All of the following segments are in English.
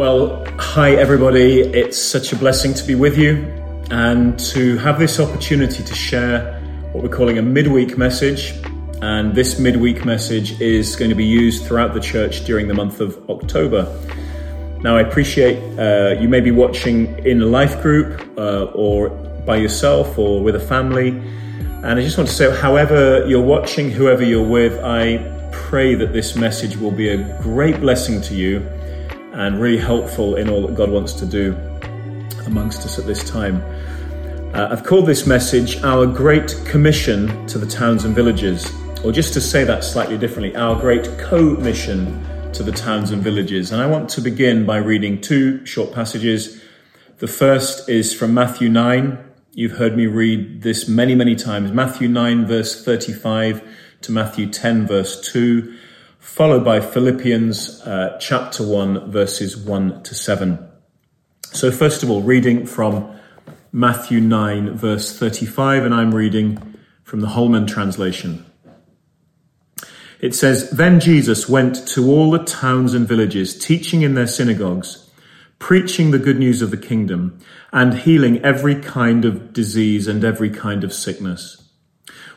Well, hi everybody. It's such a blessing to be with you and to have this opportunity to share what we're calling a midweek message. And this midweek message is going to be used throughout the church during the month of October. Now, I appreciate uh, you may be watching in a life group uh, or by yourself or with a family. And I just want to say, however you're watching, whoever you're with, I pray that this message will be a great blessing to you and really helpful in all that God wants to do amongst us at this time. Uh, I've called this message Our Great Commission to the Towns and Villages, or just to say that slightly differently, Our Great Co Mission to the Towns and Villages. And I want to begin by reading two short passages. The first is from Matthew 9. You've heard me read this many, many times. Matthew 9, verse 35 to Matthew 10, verse 2 followed by Philippians uh, chapter 1, verses 1 to 7. So, first of all, reading from Matthew 9, verse 35, and I'm reading from the Holman translation. It says, Then Jesus went to all the towns and villages, teaching in their synagogues, preaching the good news of the kingdom, and healing every kind of disease and every kind of sickness.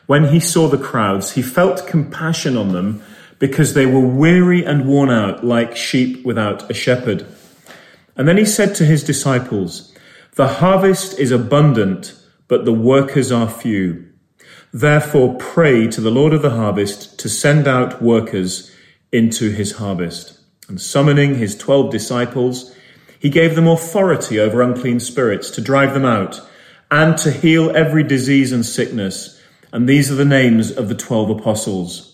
When he saw the crowds, he felt compassion on them because they were weary and worn out like sheep without a shepherd. And then he said to his disciples, The harvest is abundant, but the workers are few. Therefore, pray to the Lord of the harvest to send out workers into his harvest. And summoning his twelve disciples, he gave them authority over unclean spirits to drive them out and to heal every disease and sickness. And these are the names of the twelve apostles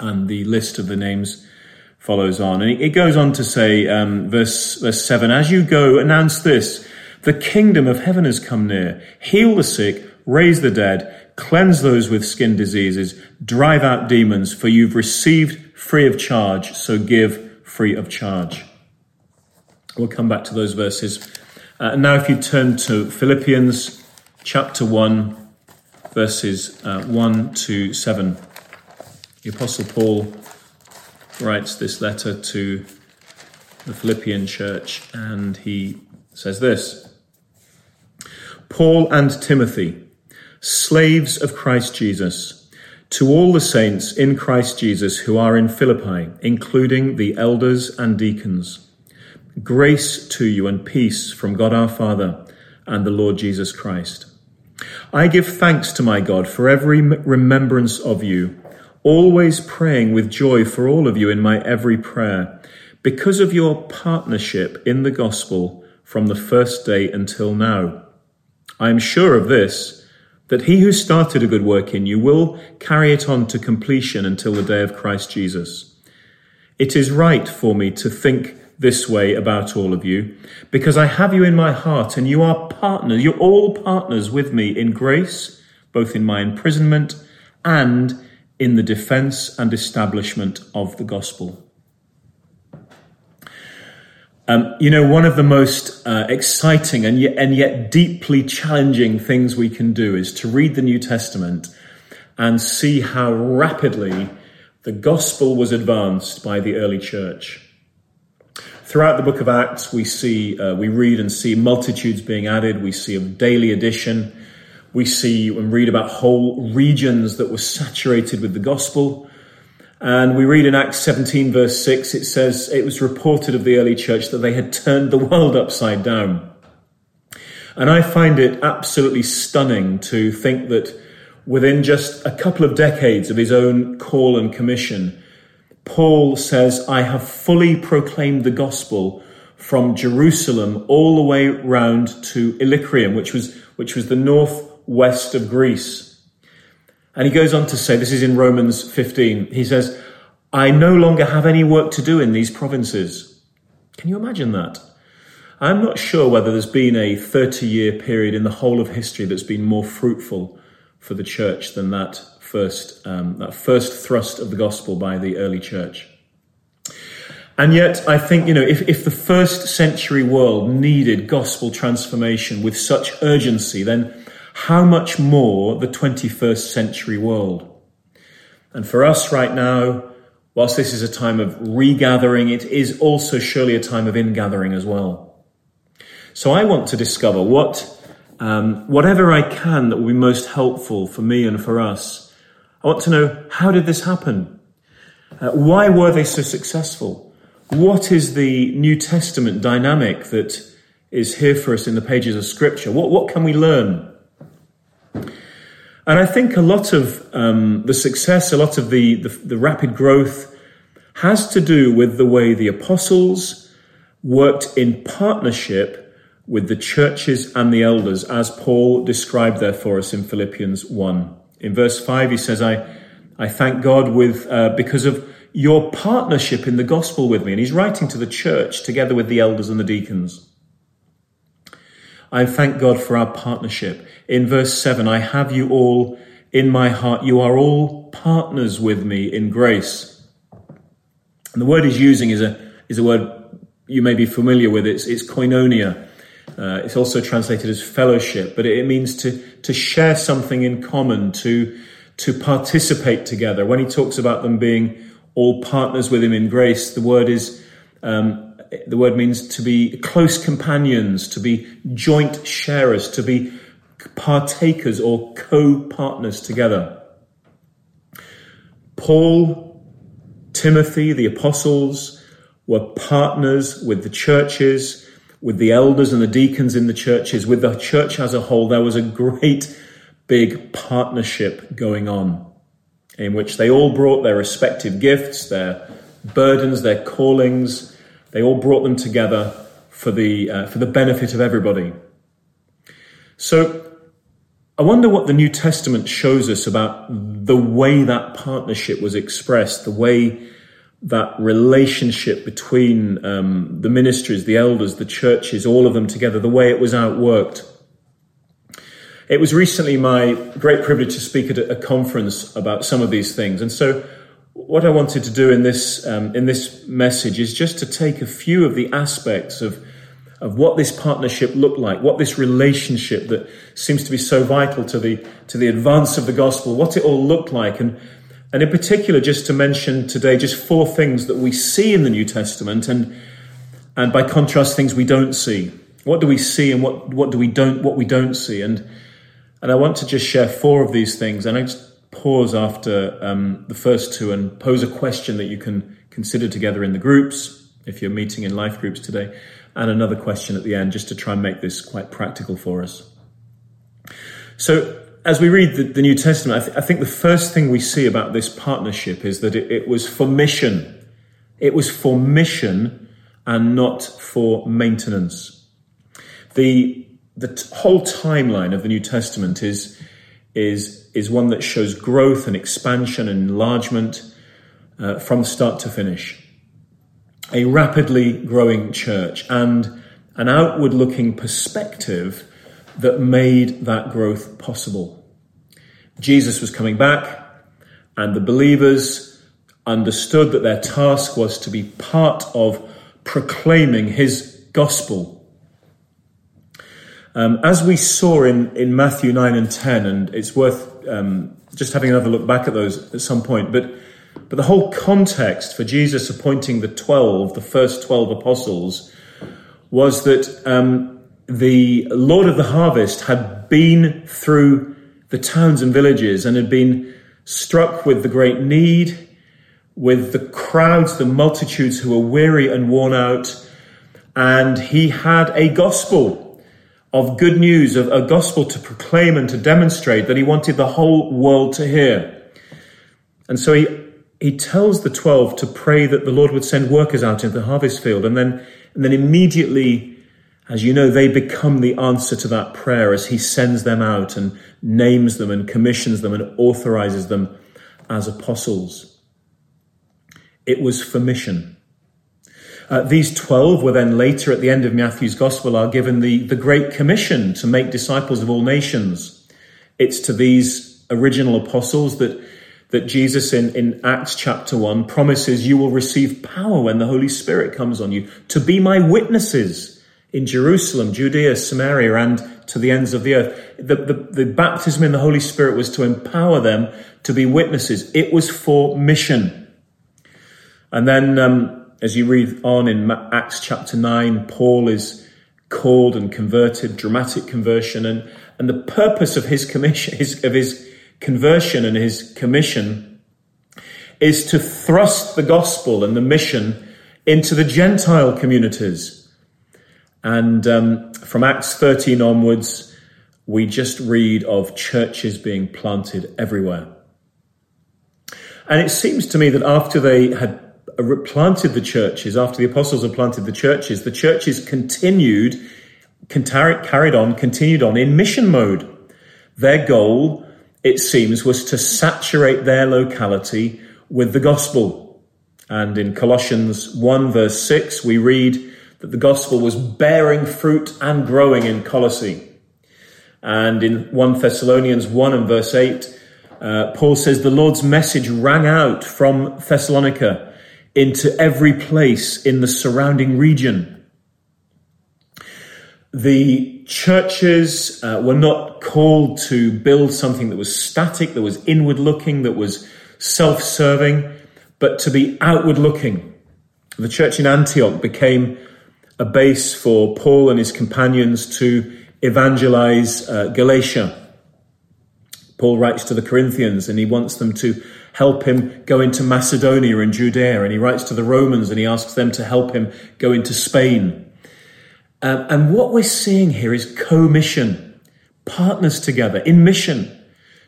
and the list of the names follows on. And it goes on to say, um, verse, verse 7 As you go, announce this the kingdom of heaven has come near. Heal the sick, raise the dead, cleanse those with skin diseases, drive out demons, for you've received free of charge, so give free of charge. We'll come back to those verses. Uh, now, if you turn to Philippians chapter 1, verses uh, 1 to 7. The Apostle Paul writes this letter to the Philippian church, and he says this Paul and Timothy, slaves of Christ Jesus, to all the saints in Christ Jesus who are in Philippi, including the elders and deacons, grace to you and peace from God our Father and the Lord Jesus Christ. I give thanks to my God for every remembrance of you always praying with joy for all of you in my every prayer, because of your partnership in the gospel from the first day until now. I am sure of this, that he who started a good work in you will carry it on to completion until the day of Christ Jesus. It is right for me to think this way about all of you, because I have you in my heart and you are partners, you're all partners with me in grace, both in my imprisonment and in the defense and establishment of the gospel. Um, you know, one of the most uh, exciting and yet, and yet deeply challenging things we can do is to read the New Testament and see how rapidly the gospel was advanced by the early church. Throughout the book of Acts, we see, uh, we read and see multitudes being added. We see a daily addition we see and read about whole regions that were saturated with the gospel. And we read in Acts 17, verse 6, it says, It was reported of the early church that they had turned the world upside down. And I find it absolutely stunning to think that within just a couple of decades of his own call and commission, Paul says, I have fully proclaimed the gospel from Jerusalem all the way round to Illyricum, which was, which was the north west of Greece. And he goes on to say, this is in Romans 15, he says, I no longer have any work to do in these provinces. Can you imagine that? I'm not sure whether there's been a 30 year period in the whole of history that's been more fruitful for the church than that first, um, that first thrust of the gospel by the early church. And yet, I think, you know, if, if the first century world needed gospel transformation with such urgency, then how much more the 21st century world? And for us right now, whilst this is a time of regathering, it is also surely a time of ingathering as well. So I want to discover what, um, whatever I can that will be most helpful for me and for us. I want to know how did this happen? Uh, why were they so successful? What is the New Testament dynamic that is here for us in the pages of Scripture? What, what can we learn? And I think a lot of um, the success, a lot of the, the, the rapid growth has to do with the way the apostles worked in partnership with the churches and the elders, as Paul described there for us in Philippians 1. In verse 5, he says, I, I thank God with, uh, because of your partnership in the gospel with me. And he's writing to the church together with the elders and the deacons. I thank God for our partnership. In verse 7, I have you all in my heart. You are all partners with me in grace. And the word he's using is a, is a word you may be familiar with. It's, it's koinonia. Uh, it's also translated as fellowship, but it means to, to share something in common, to, to participate together. When he talks about them being all partners with him in grace, the word is um, the word means to be close companions, to be joint sharers, to be partakers or co-partners together. Paul, Timothy, the apostles were partners with the churches, with the elders and the deacons in the churches, with the church as a whole. There was a great big partnership going on in which they all brought their respective gifts, their burdens, their callings, they all brought them together for the, uh, for the benefit of everybody. So I wonder what the New Testament shows us about the way that partnership was expressed, the way that relationship between um, the ministries, the elders, the churches, all of them together, the way it was outworked. It was recently my great privilege to speak at a conference about some of these things. And so what I wanted to do in this um, in this message is just to take a few of the aspects of of what this partnership looked like, what this relationship that seems to be so vital to the to the advance of the gospel, what it all looked like, and and in particular, just to mention today, just four things that we see in the New Testament, and and by contrast, things we don't see. What do we see, and what what do we don't what we don't see, and and I want to just share four of these things, and I just pause after um, the first two and pose a question that you can consider together in the groups if you're meeting in life groups today, and another question at the end just to try and make this quite practical for us. So, as we read the, the New Testament, I, th- I, think the first thing we see about this partnership is that it, it was for mission. It was for mission and not for maintenance. The, the t- whole timeline of the New Testament is, is is one that shows growth and expansion and enlargement uh, from start to finish. A rapidly growing church and an outward looking perspective that made that growth possible. Jesus was coming back, and the believers understood that their task was to be part of proclaiming his gospel um, as we saw in, in Matthew 9 and 10, and it's worth um, just having another look back at those at some point, but, but the whole context for Jesus appointing the 12, the first 12 apostles, was that um, the Lord of the harvest had been through the towns and villages and had been struck with the great need, with the crowds, the multitudes who were weary and worn out, and he had a gospel of good news, of a gospel to proclaim and to demonstrate that he wanted the whole world to hear. And so he, he tells the 12 to pray that the Lord would send workers out into the harvest field. And then, and then immediately, as you know, they become the answer to that prayer as he sends them out and names them and commissions them and authorizes them as apostles. It was for mission. Uh, these 12 were then later at the end of Matthew's gospel are given the, the Great Commission to make disciples of all nations. It's to these original apostles that, that Jesus in, in Acts chapter 1 promises you will receive power when the Holy Spirit comes on you to be my witnesses in Jerusalem, Judea, Samaria, and to the ends of the earth. The, the, the baptism in the Holy Spirit was to empower them to be witnesses. It was for mission. And then, um, as you read on in Acts chapter 9, Paul is called and converted, dramatic conversion. And, and the purpose of his commission, his, of his conversion and his commission is to thrust the gospel and the mission into the Gentile communities. And um, from Acts 13 onwards, we just read of churches being planted everywhere. And it seems to me that after they had planted the churches, after the apostles had planted the churches, the churches continued, carried on, continued on in mission mode. Their goal, it seems, was to saturate their locality with the gospel. And in Colossians 1 verse 6, we read that the gospel was bearing fruit and growing in Colossae. And in 1 Thessalonians 1 and verse 8, uh, Paul says the Lord's message rang out from Thessalonica into every place in the surrounding region. The churches uh, were not called to build something that was static, that was inward looking, that was self serving, but to be outward looking. The church in Antioch became a base for Paul and his companions to evangelize uh, Galatia. Paul writes to the Corinthians and he wants them to help him go into Macedonia and Judea. And he writes to the Romans and he asks them to help him go into Spain. Um, and what we're seeing here is co mission, partners together in mission,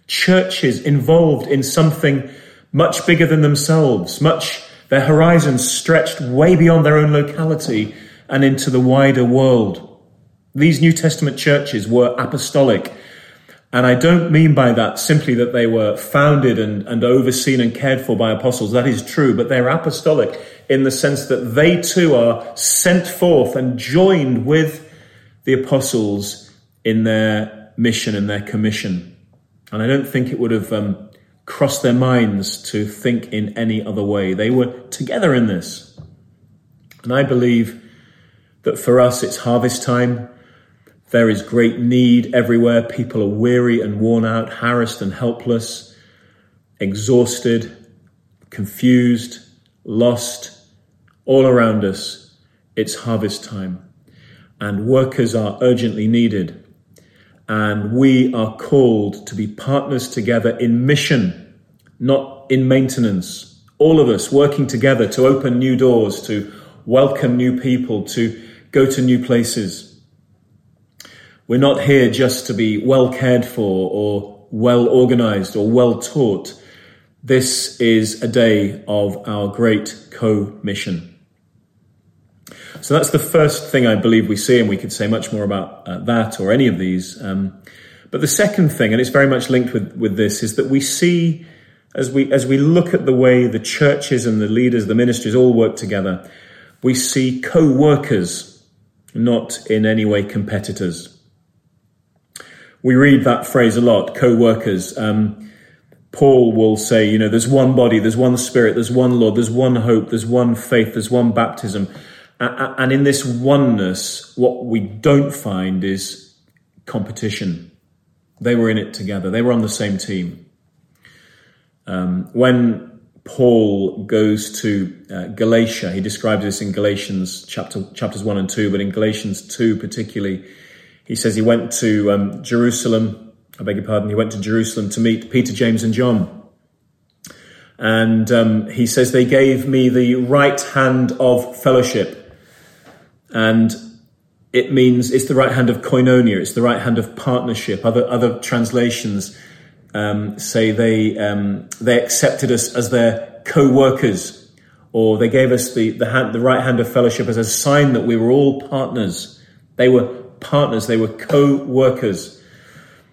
churches involved in something much bigger than themselves, much their horizons stretched way beyond their own locality and into the wider world. These New Testament churches were apostolic and I don't mean by that simply that they were founded and, and overseen and cared for by apostles. That is true, but they're apostolic in the sense that they too are sent forth and joined with the apostles in their mission and their commission. And I don't think it would have um, crossed their minds to think in any other way. They were together in this. And I believe that for us it's harvest time. There is great need everywhere. People are weary and worn out, harassed and helpless, exhausted, confused, lost. All around us, it's harvest time. And workers are urgently needed. And we are called to be partners together in mission, not in maintenance. All of us working together to open new doors, to welcome new people, to go to new places. We're not here just to be well cared for or well organized or well taught. This is a day of our great co-mission. So that's the first thing I believe we see, and we could say much more about uh, that or any of these. Um, but the second thing, and it's very much linked with, with this, is that we see as we as we look at the way the churches and the leaders, the ministries all work together, we see co-workers, not in any way competitors we read that phrase a lot, co-workers. Um, Paul will say, you know, there's one body, there's one spirit, there's one Lord, there's one hope, there's one faith, there's one baptism. And in this oneness, what we don't find is competition. They were in it together. They were on the same team. Um, when Paul goes to uh, Galatia, he describes this in Galatians chapter, chapters 1 and 2, but in Galatians 2 particularly, he says he went to um, Jerusalem, I beg your pardon, he went to Jerusalem to meet Peter, James, and John. And um, he says they gave me the right hand of fellowship. And it means it's the right hand of koinonia, it's the right hand of partnership. Other, other translations um, say they, um, they accepted us as their co workers, or they gave us the, the, hand, the right hand of fellowship as a sign that we were all partners. They were partners, they were co-workers.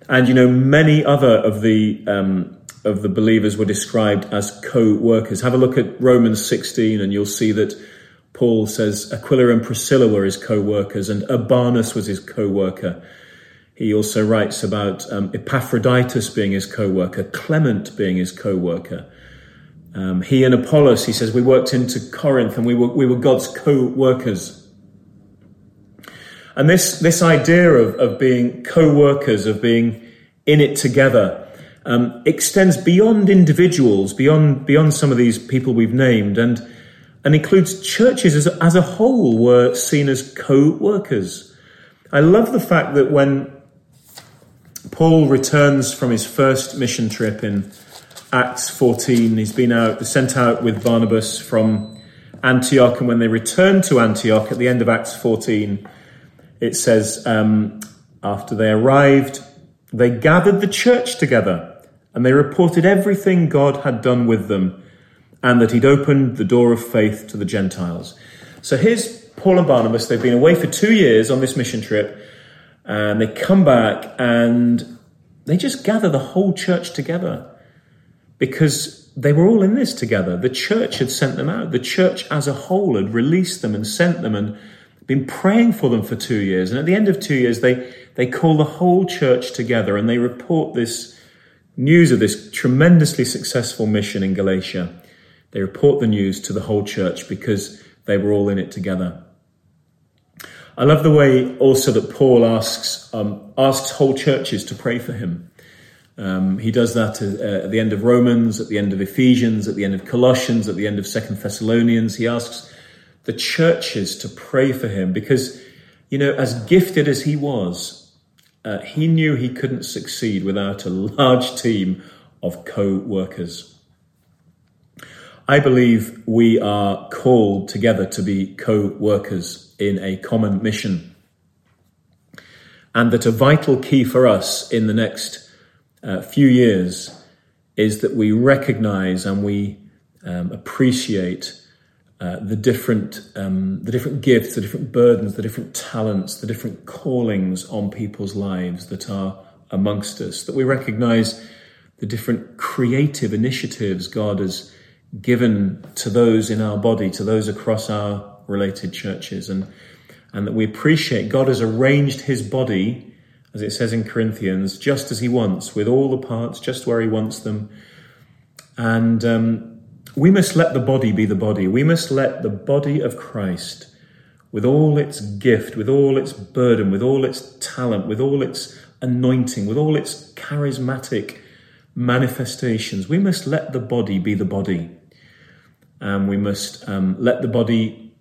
And you know, many other of the um, of the believers were described as co-workers. Have a look at Romans 16 and you'll see that Paul says Aquila and Priscilla were his co-workers and Urbanus was his co-worker. He also writes about um, Epaphroditus being his co-worker, Clement being his co-worker. Um, he and Apollos, he says, we worked into Corinth and we were, we were God's co-workers. And this, this idea of, of being co-workers, of being in it together, um, extends beyond individuals, beyond, beyond some of these people we've named. And and includes churches as, as a whole were seen as co-workers. I love the fact that when Paul returns from his first mission trip in Acts 14, he's been out, sent out with Barnabas from Antioch, and when they return to Antioch at the end of Acts 14, it says, um, after they arrived, they gathered the church together and they reported everything God had done with them and that he'd opened the door of faith to the Gentiles. So here's Paul and Barnabas. They've been away for two years on this mission trip and they come back and they just gather the whole church together because they were all in this together. The church had sent them out. The church as a whole had released them and sent them and been praying for them for two years. And at the end of two years, they, they call the whole church together and they report this news of this tremendously successful mission in Galatia. They report the news to the whole church because they were all in it together. I love the way also that Paul asks um, asks whole churches to pray for him. Um, he does that at, at, the end of Romans, at the end of Ephesians, at the end of Colossians, at the end of Second Thessalonians. He asks the churches to pray for him because, you know, as gifted as he was, uh, he knew he couldn't succeed without a large team of co-workers. I believe we are called together to be co-workers in a common mission. And that a vital key for us in the next uh, few years is that we recognize and we um, appreciate uh, the different um, the different gifts, the different burdens, the different talents, the different callings on people's lives that are amongst us. That we recognise the different creative initiatives God has given to those in our body, to those across our related churches, and and that we appreciate God has arranged His body, as it says in Corinthians, just as He wants, with all the parts just where He wants them, and. Um, we must let the body be the body. We must let the body of Christ, with all its gift, with all its burden, with all its talent, with all its anointing, with all its charismatic manifestations, we must let the body be the body. And we must um, let the body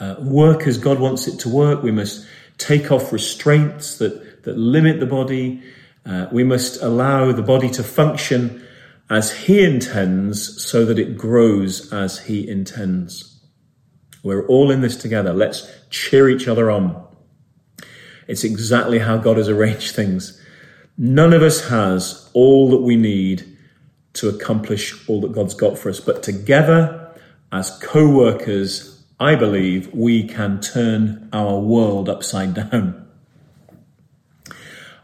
uh, work as God wants it to work. We must take off restraints that, that limit the body. Uh, we must allow the body to function as He intends so that it grows as He intends. We're all in this together. Let's cheer each other on. It's exactly how God has arranged things. None of us has all that we need to accomplish all that God's got for us, but together as co workers, I believe we can turn our world upside down.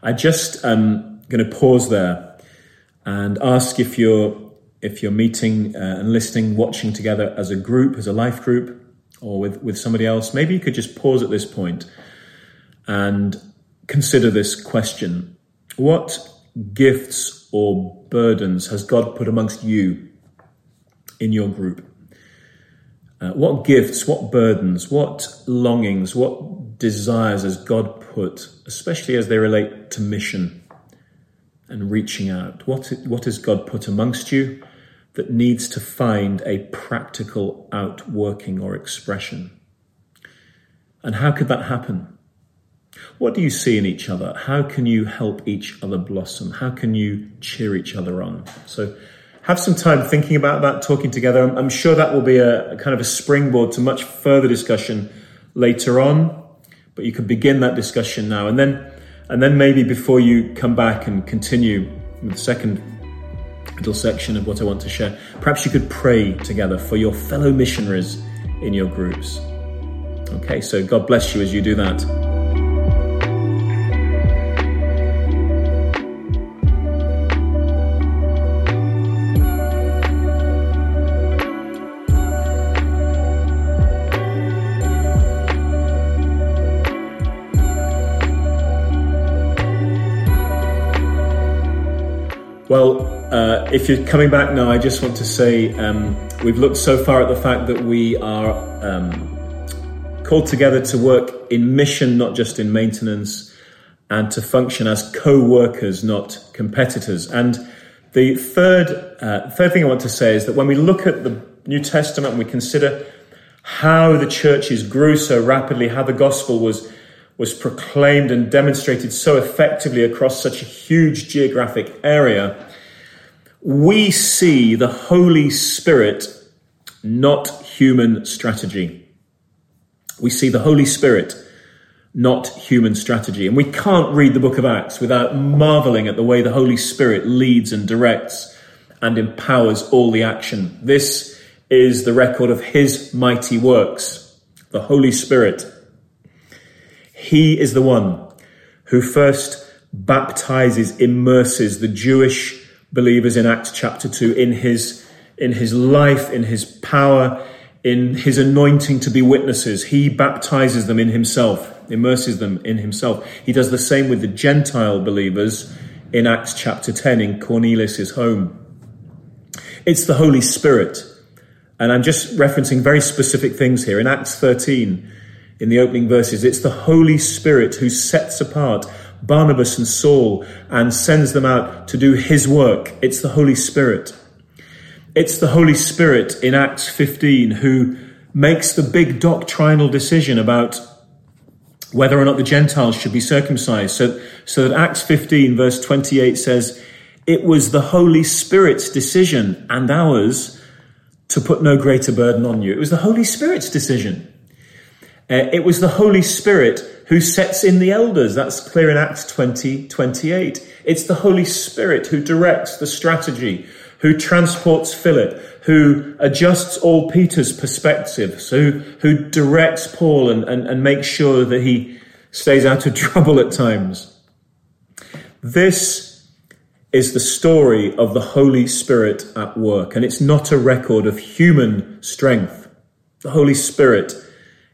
I just um, going to pause there and ask if you're if you're meeting uh, and listening, watching together as a group, as a life group, or with with somebody else. Maybe you could just pause at this point and consider this question: What gifts or burdens has God put amongst you in your group? Uh, what gifts, what burdens, what longings, what desires has God put, especially as they relate to mission? And reaching out? What, what has God put amongst you that needs to find a practical outworking or expression? And how could that happen? What do you see in each other? How can you help each other blossom? How can you cheer each other on? So have some time thinking about that, talking together. I'm sure that will be a, a kind of a springboard to much further discussion later on, but you can begin that discussion now. And then and then maybe before you come back and continue with the second little section of what I want to share, perhaps you could pray together for your fellow missionaries in your groups. Okay, so God bless you as you do that. If you're coming back now, I just want to say um, we've looked so far at the fact that we are um, called together to work in mission, not just in maintenance, and to function as co-workers, not competitors. And the third uh, third thing I want to say is that when we look at the New Testament and we consider how the churches grew so rapidly, how the gospel was, was proclaimed and demonstrated so effectively across such a huge geographic area, we see the Holy Spirit, not human strategy. We see the Holy Spirit, not human strategy. And we can't read the book of Acts without marveling at the way the Holy Spirit leads and directs and empowers all the action. This is the record of his mighty works, the Holy Spirit. He is the one who first baptizes, immerses the Jewish believers in Acts chapter 2 in his, in his life, in his power, in his anointing to be witnesses. He baptizes them in himself, immerses them in himself. He does the same with the Gentile believers in Acts chapter 10 in Cornelius' home. It's the Holy Spirit. And I'm just referencing very specific things here. In Acts 13, in the opening verses, it's the Holy Spirit who sets apart Barnabas and Saul and sends them out to do his work. It's the Holy Spirit. It's the Holy Spirit in Acts 15 who makes the big doctrinal decision about whether or not the Gentiles should be circumcised. So, so that Acts 15 verse 28 says, it was the Holy Spirit's decision and ours to put no greater burden on you. It was the Holy Spirit's decision. Uh, it was the Holy Spirit who sets in the elders. That's clear in Acts 20, 28. It's the Holy Spirit who directs the strategy, who transports Philip, who adjusts all Peter's perspectives, who, who directs Paul and, and, and makes sure that he stays out of trouble at times. This is the story of the Holy Spirit at work, and it's not a record of human strength. The Holy Spirit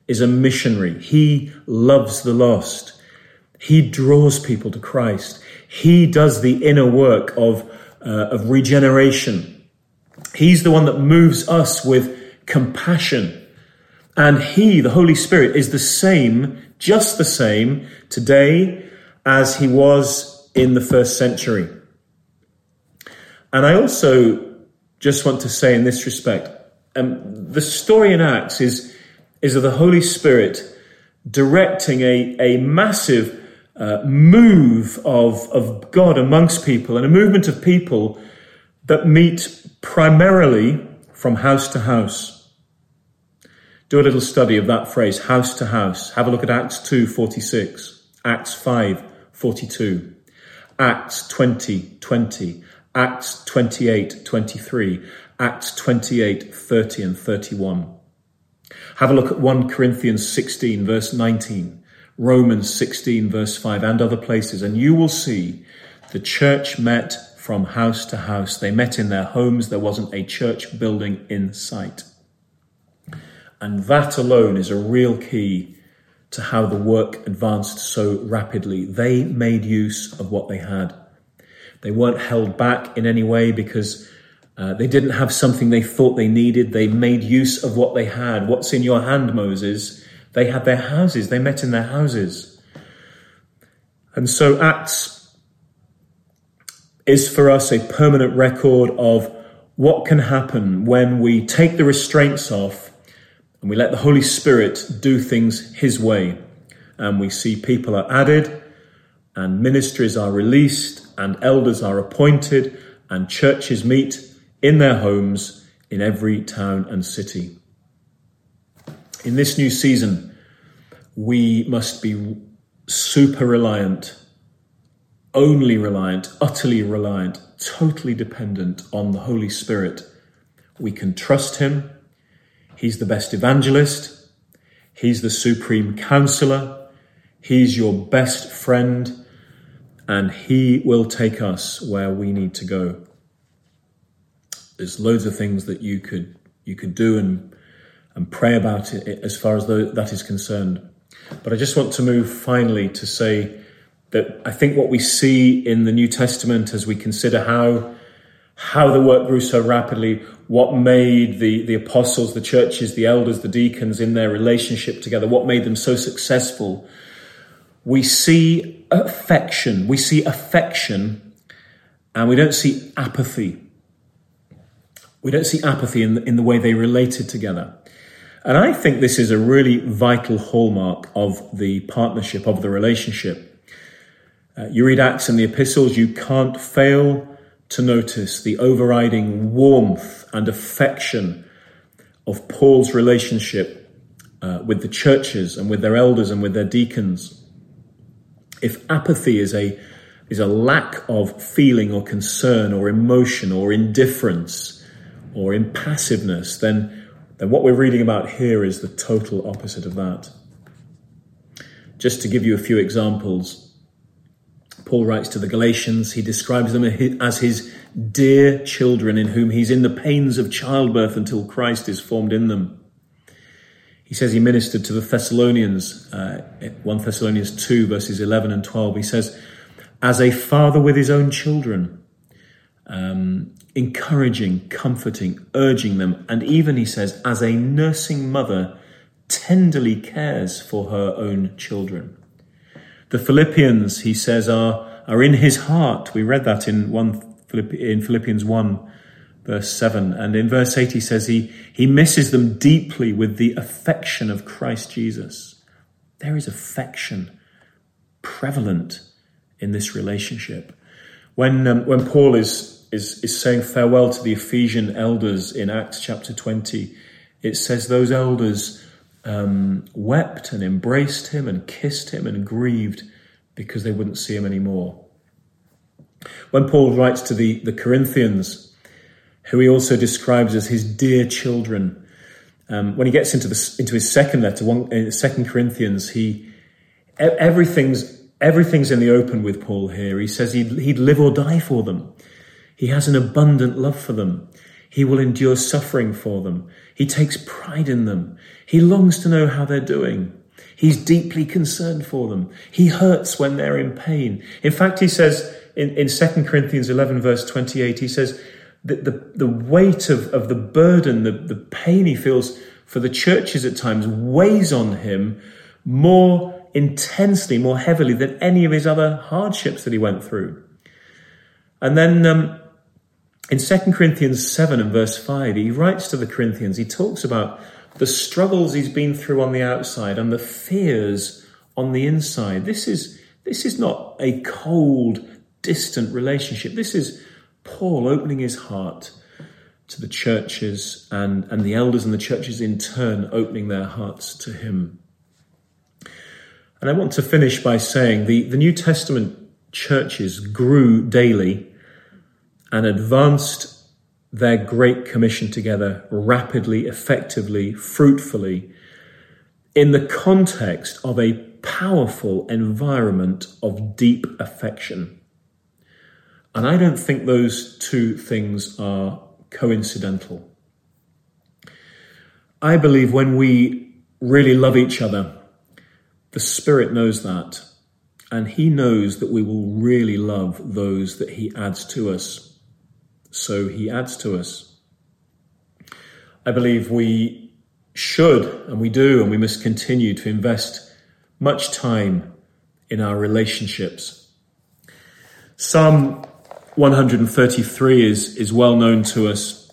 is a missionary. He loves the lost. He draws people to Christ. He does the inner work of uh, of regeneration. He's the one that moves us with compassion. And He, the Holy Spirit, is the same, just the same today as He was in the first century. And I also just want to say in this respect, um, the story in Acts is, is of the Holy Spirit directing a, a massive uh, move of, of God amongst people and a movement of people that meet primarily from house to house. Do a little study of that phrase, house to house. Have a look at Acts 2 46, Acts 5 42, Acts 20 20, Acts 28 23, Acts 28 30 and 31. Have a look at 1 Corinthians 16, verse 19. Romans 16, verse 5, and other places, and you will see the church met from house to house. They met in their homes, there wasn't a church building in sight. And that alone is a real key to how the work advanced so rapidly. They made use of what they had. They weren't held back in any way because uh, they didn't have something they thought they needed. They made use of what they had. What's in your hand, Moses? They had their houses, they met in their houses. And so Acts is for us a permanent record of what can happen when we take the restraints off and we let the Holy Spirit do things His way. And we see people are added, and ministries are released, and elders are appointed, and churches meet in their homes in every town and city. In this new season, we must be super reliant, only reliant, utterly reliant, totally dependent on the Holy Spirit. We can trust Him. He's the best evangelist. He's the supreme counselor. He's your best friend. And He will take us where we need to go. There's loads of things that you could you could do and and pray about it as far as that is concerned. But I just want to move finally to say that I think what we see in the New Testament as we consider how how the work grew so rapidly, what made the, the apostles, the churches, the elders, the deacons in their relationship together, what made them so successful, we see affection. We see affection and we don't see apathy We don't see apathy in the, in the way they related together. And I think this is a really vital hallmark of the partnership, of the relationship. Uh, you read Acts and the epistles, you can't fail to notice the overriding warmth and affection of Paul's relationship uh, with the churches and with their elders and with their deacons. If apathy is a is a lack of feeling or concern or emotion or indifference or impassiveness, then, then what we're reading about here is the total opposite of that. Just to give you a few examples, Paul writes to the Galatians, he describes them as his dear children in whom he's in the pains of childbirth until Christ is formed in them. He says he ministered to the Thessalonians, uh, 1 Thessalonians 2, verses 11 and 12. He says, as a father with his own children, um, encouraging, comforting, urging them, and even, he says, as a nursing mother tenderly cares for her own children. The Philippians, he says, are, are in his heart. We read that in, one, in Philippians 1, verse 7. And in verse 8, he says he, he misses them deeply with the affection of Christ Jesus. There is affection prevalent in this relationship. When, um, when Paul is, is, is saying farewell to the Ephesian elders in Acts chapter 20, it says those elders um, wept and embraced him and kissed him and grieved because they wouldn't see him anymore. When Paul writes to the, the Corinthians, who he also describes as his dear children, um, when he gets into the into his second letter, one, uh, Second Corinthians, he everything's everything's in the open with Paul here. He says he'd, he'd live or die for them. He has an abundant love for them. He will endure suffering for them. He takes pride in them. He longs to know how they're doing. He's deeply concerned for them. He hurts when they're in pain. In fact, he says in, in 2 Corinthians 11, verse 28, he says that the, the weight of, of the burden, the, the pain he feels for the churches at times weighs on him more intensely, more heavily than any of his other hardships that he went through. And then um, in 2 Corinthians 7 and verse 5, he writes to the Corinthians, he talks about the struggles he's been through on the outside and the fears on the inside. This is, this is not a cold, distant relationship. This is Paul opening his heart to the churches and, and the elders and the churches in turn opening their hearts to him. And I want to finish by saying the, the New Testament churches grew daily and advanced their Great Commission together rapidly, effectively, fruitfully in the context of a powerful environment of deep affection. And I don't think those two things are coincidental. I believe when we really love each other, the Spirit knows that, and He knows that we will really love those that He adds to us. So He adds to us. I believe we should, and we do, and we must continue to invest much time in our relationships. Psalm 133 is, is well known to us.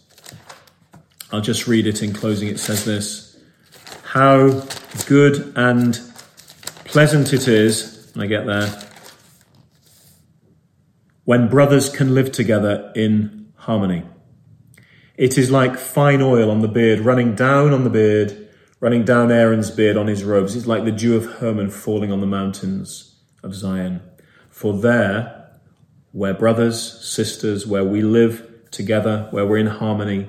I'll just read it in closing. It says this How good and Pleasant it is, I get there, when brothers can live together in harmony. It is like fine oil on the beard, running down on the beard, running down Aaron's beard on his robes. It's like the dew of Hermon falling on the mountains of Zion. For there, where brothers, sisters, where we live together, where we're in harmony,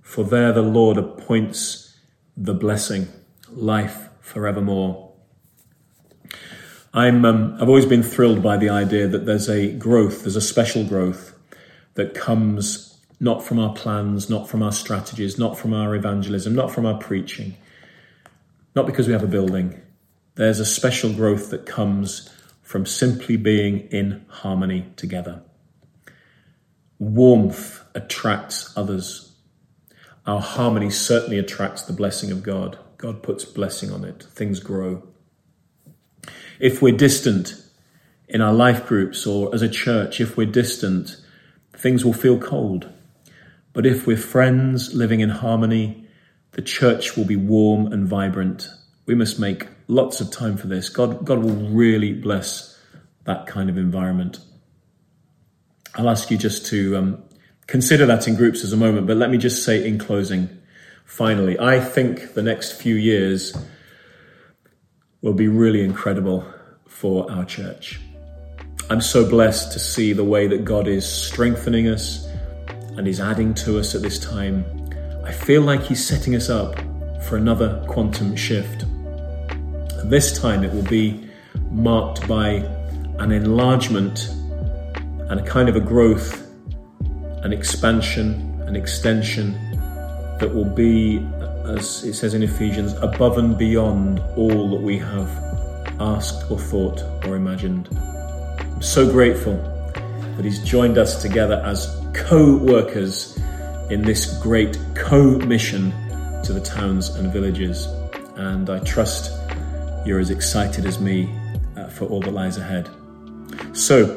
for there the Lord appoints the blessing, life forevermore. I'm, um, I've always been thrilled by the idea that there's a growth, there's a special growth that comes not from our plans, not from our strategies, not from our evangelism, not from our preaching, not because we have a building. There's a special growth that comes from simply being in harmony together. Warmth attracts others. Our harmony certainly attracts the blessing of God. God puts blessing on it. Things grow. If we're distant in our life groups or as a church, if we're distant, things will feel cold. But if we're friends living in harmony, the church will be warm and vibrant. We must make lots of time for this. God, God will really bless that kind of environment. I'll ask you just to um, consider that in groups as a moment, but let me just say in closing, finally, I think the next few years will be really incredible for our church. I'm so blessed to see the way that God is strengthening us and He's adding to us at this time. I feel like He's setting us up for another quantum shift. And this time it will be marked by an enlargement and a kind of a growth, an expansion, an extension that will be, as it says in Ephesians, above and beyond all that we have asked or thought or imagined. I'm so grateful that He's joined us together as co workers in this great co mission to the towns and villages. And I trust you're as excited as me uh, for all that lies ahead. So,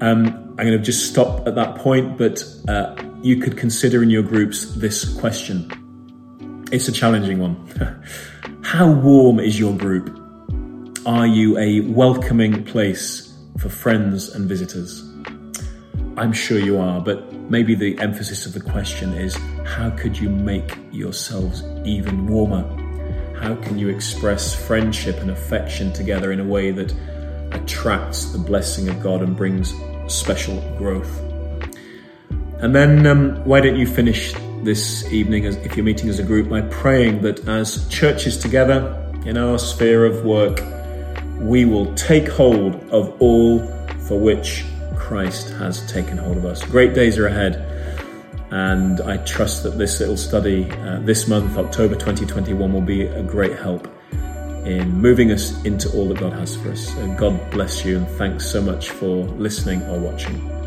um, I'm going to just stop at that point, but uh, you could consider in your groups this question. It's a challenging one. How warm is your group? Are you a welcoming place for friends and visitors? I'm sure you are, but maybe the emphasis of the question is how could you make yourselves even warmer? How can you express friendship and affection together in a way that attracts the blessing of God and brings special growth. And then, um, why don't you finish this evening, as, if you're meeting as a group, by praying that as churches together in our sphere of work, we will take hold of all for which Christ has taken hold of us. Great days are ahead. And I trust that this little study uh, this month, October 2021, will be a great help in moving us into all that God has for us. And God bless you and thanks so much for listening or watching.